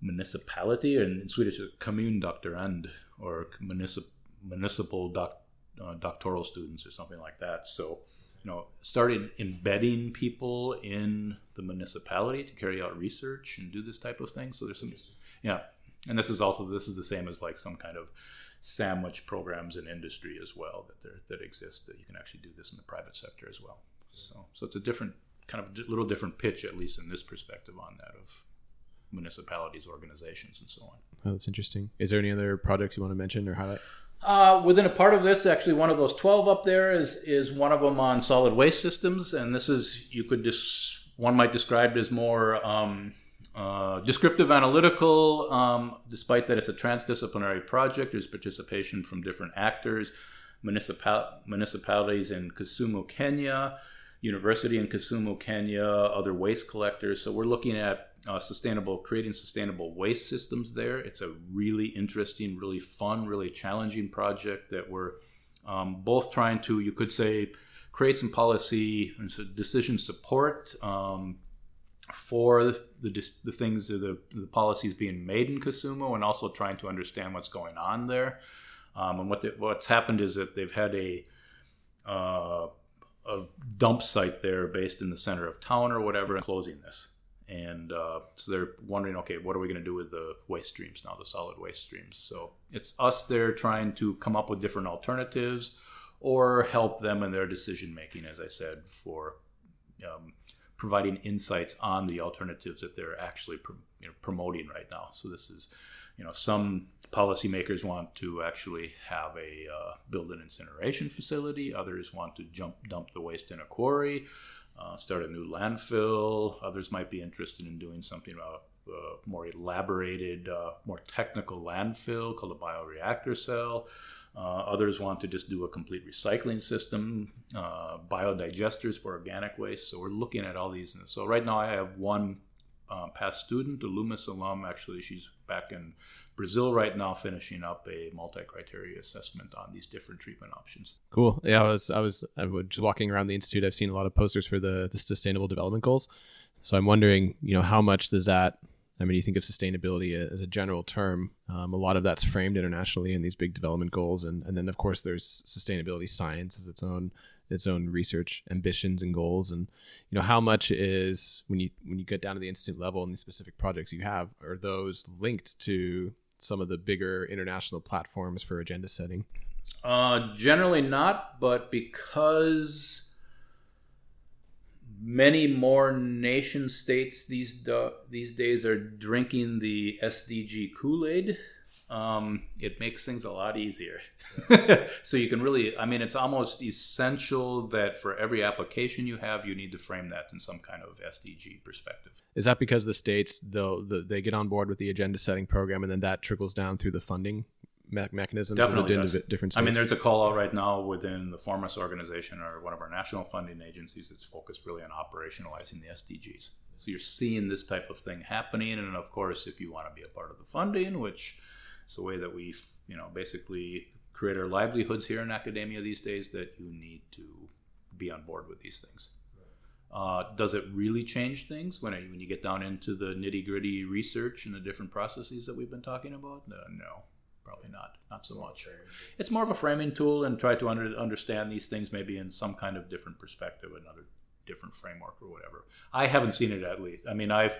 municipality, and in Swedish, kommundoktorand or municip- municipal doc- uh, doctoral students or something like that. So you know, started embedding people in the municipality to carry out research and do this type of thing. So there's some, yeah, and this is also this is the same as like some kind of sandwich programs in industry as well that there that exist that you can actually do this in the private sector as well. So so it's a different kind of a little different pitch at least in this perspective on that of municipalities, organizations, and so on. Oh, that's interesting. Is there any other projects you want to mention or highlight? Uh, within a part of this, actually, one of those 12 up there is, is one of them on solid waste systems. And this is, you could just, one might describe it as more um, uh, descriptive analytical, um, despite that it's a transdisciplinary project. There's participation from different actors, municipal, municipalities in Kisumu, Kenya, university in Kisumu, Kenya, other waste collectors. So we're looking at uh, sustainable, creating sustainable waste systems there. It's a really interesting, really fun, really challenging project that we're um, both trying to, you could say, create some policy and so decision support um, for the, the things, the, the policies being made in Kisumu, and also trying to understand what's going on there. Um, and what the, what's happened is that they've had a uh, a dump site there based in the center of town or whatever, and closing this and uh, so they're wondering, okay, what are we going to do with the waste streams now, the solid waste streams? So it's us there trying to come up with different alternatives or help them in their decision making, as I said, for um, providing insights on the alternatives that they're actually you know, promoting right now. So this is, you know, some policymakers want to actually have a uh, build an incineration facility. Others want to jump dump the waste in a quarry uh, start a new landfill. Others might be interested in doing something about a more elaborated, uh, more technical landfill called a bioreactor cell. Uh, others want to just do a complete recycling system, uh, biodigesters for organic waste. So we're looking at all these. So right now I have one uh, past student, a LUMES alum. Actually, she's back in Brazil right now finishing up a multi-criteria assessment on these different treatment options. Cool. Yeah, I was I was I was just walking around the institute. I've seen a lot of posters for the the sustainable development goals. So I'm wondering, you know, how much does that I mean, you think of sustainability as a general term. Um, a lot of that's framed internationally in these big development goals, and, and then of course there's sustainability science as its own its own research ambitions and goals. And you know, how much is when you when you get down to the institute level and these specific projects you have, are those linked to some of the bigger international platforms for agenda setting? Uh, generally not, but because many more nation states these these days are drinking the SDG Kool Aid. um, it makes things a lot easier. so you can really, I mean, it's almost essential that for every application you have, you need to frame that in some kind of SDG perspective. Is that because the states though the, they get on board with the agenda setting program and then that trickles down through the funding me- mechanisms Definitely of does. the different I mean, there's a call out right now within the Formas organization or one of our national funding agencies that's focused really on operationalizing the SDGs. So you're seeing this type of thing happening, and of course, if you want to be a part of the funding, which is the way that we, you know, basically create our livelihoods here in academia these days, that you need to be on board with these things. Uh, does it really change things when, it, when you get down into the nitty gritty research and the different processes that we've been talking about? No, no, probably not. Not so much. It's more of a framing tool and try to under, understand these things maybe in some kind of different perspective, another different framework or whatever. I haven't seen it at least. I mean, I've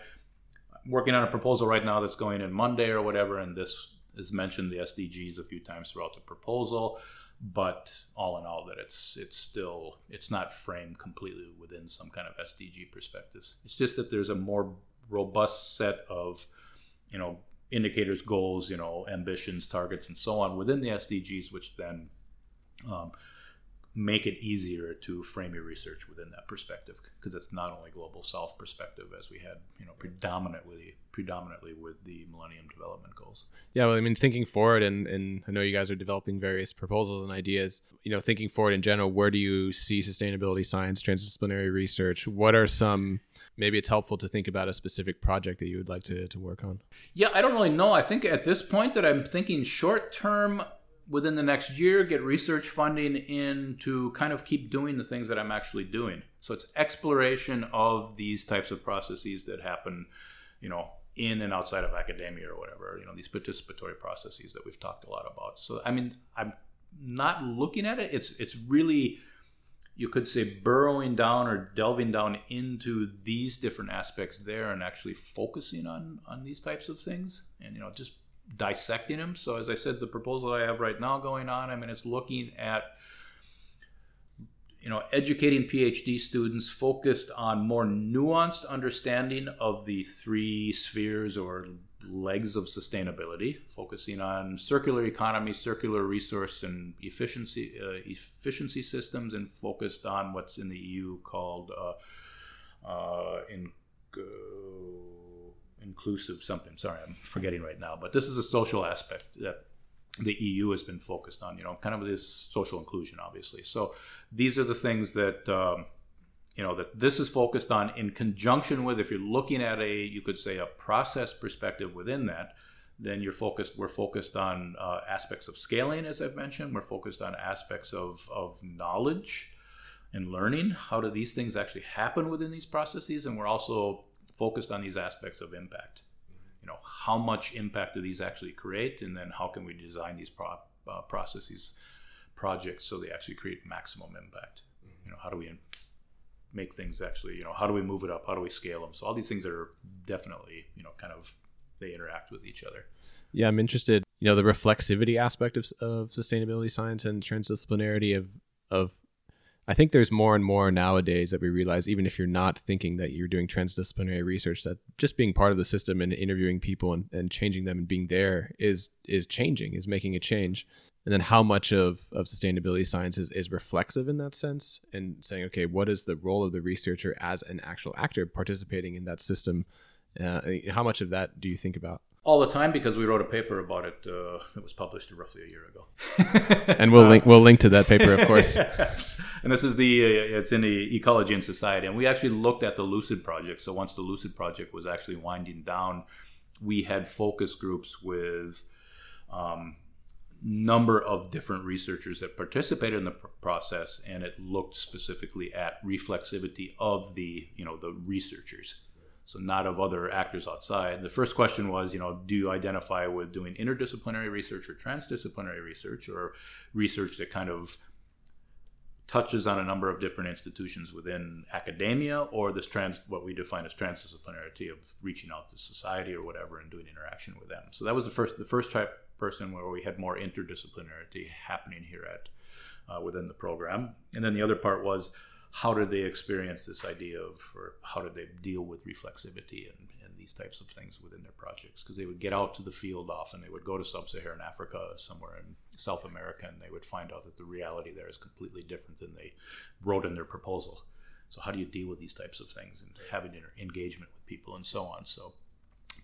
I'm working on a proposal right now that's going in Monday or whatever, and this has mentioned the SDGs a few times throughout the proposal. But all in all, that it's it's still it's not framed completely within some kind of SDG perspectives. It's just that there's a more robust set of you know indicators, goals, you know, ambitions, targets, and so on within the SDGs, which then um, make it easier to frame your research within that perspective because it's not only global south perspective as we had you know predominantly predominantly with the millennium development goals Yeah, well, I mean, thinking forward, and, and I know you guys are developing various proposals and ideas. You know, thinking forward in general, where do you see sustainability science, transdisciplinary research? What are some? Maybe it's helpful to think about a specific project that you would like to, to work on. yeah i don't really know i think at this point that i'm thinking short term within the next year get research funding in to kind of keep doing the things that i'm actually doing. So it's exploration of these types of processes that happen you know in and outside of academia or whatever you know these participatory processes that we've talked a lot about. So i mean i'm not looking at it. It's it's really you could say burrowing down or delving down into these different aspects there and actually focusing on on these types of things and you know just dissecting them so as i said the proposal i have right now going on i mean it's looking at you know educating phd students focused on more nuanced understanding of the three spheres or legs of sustainability focusing on circular economy circular resource and efficiency uh, efficiency systems and focused on what's in the eu called uh, uh, in, inclusive something sorry i'm forgetting right now but this is a social aspect that the EU has been focused on, you know, kind of this social inclusion, obviously. So these are the things that, um, you know, that this is focused on in conjunction with, if you're looking at a, you could say a process perspective within that, then you're focused, we're focused on uh, aspects of scaling, as I've mentioned. We're focused on aspects of, of knowledge and learning. How do these things actually happen within these processes? And we're also focused on these aspects of impact you know how much impact do these actually create and then how can we design these pro- uh, processes projects so they actually create maximum impact you know how do we make things actually you know how do we move it up how do we scale them so all these things are definitely you know kind of they interact with each other Yeah, I'm interested. You know, the reflexivity aspect of, of sustainability science and transdisciplinarity of of. I think there's more and more nowadays that we realize, even if you're not thinking that you're doing transdisciplinary research, that just being part of the system and interviewing people and, and changing them and being there is is changing, is making a change. And then how much of, of sustainability science is, is reflexive in that sense and saying, okay, what is the role of the researcher as an actual actor participating in that system? Uh, how much of that do you think about? all the time because we wrote a paper about it uh, that was published roughly a year ago and we'll link we'll link to that paper, of course. And this is the uh, it's in the ecology and society. And we actually looked at the lucid project. So once the lucid project was actually winding down we had focus groups with um, number of different researchers that participated in the pr- process. And it looked specifically at reflexivity of the you know the researchers. So not of other actors outside. The first question was you know do you identify with doing interdisciplinary research or transdisciplinary research or research that kind of touches on a number of different institutions within academia or this trans what we define as transdisciplinarity of reaching out to society or whatever and doing interaction with them. So that was the first the first type person where we had more interdisciplinarity happening here at uh, within the program. And then the other part was how did they experience this idea of or how did they deal with reflexivity and, these types of things within their projects because they would get out to the field often. They would go to sub-Saharan Africa, somewhere in South America, and they would find out that the reality there is completely different than they wrote in their proposal. So how do you deal with these types of things and having an engagement with people and so on? So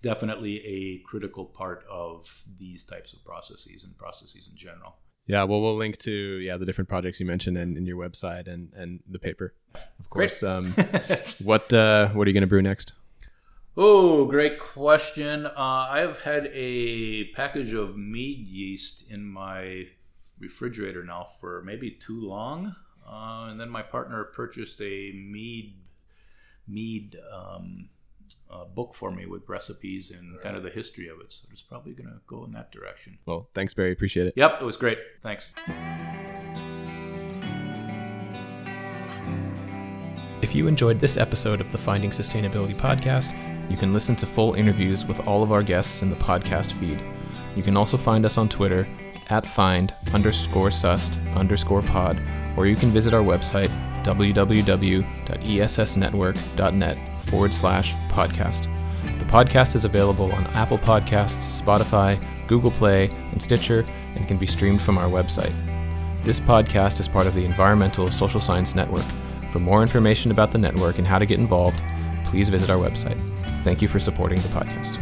definitely a critical part of these types of processes and processes in general. Yeah, well, we'll link to yeah the different projects you mentioned and in your website and and the paper, of course. Um, what uh, what are you going to brew next? Oh, great question. Uh, I've had a package of mead yeast in my refrigerator now for maybe too long, uh, and then my partner purchased a mead mead um, uh, book for me with recipes and kind of the history of it. So it's probably going to go in that direction. Well, thanks, Barry. Appreciate it. Yep, it was great. Thanks. If you enjoyed this episode of the Finding Sustainability podcast, you can listen to full interviews with all of our guests in the podcast feed. You can also find us on Twitter at find underscore sust underscore pod, or you can visit our website www.essnetwork.net forward slash podcast. The podcast is available on Apple Podcasts, Spotify, Google Play, and Stitcher, and can be streamed from our website. This podcast is part of the Environmental Social Science Network. For more information about the network and how to get involved, please visit our website. Thank you for supporting the podcast.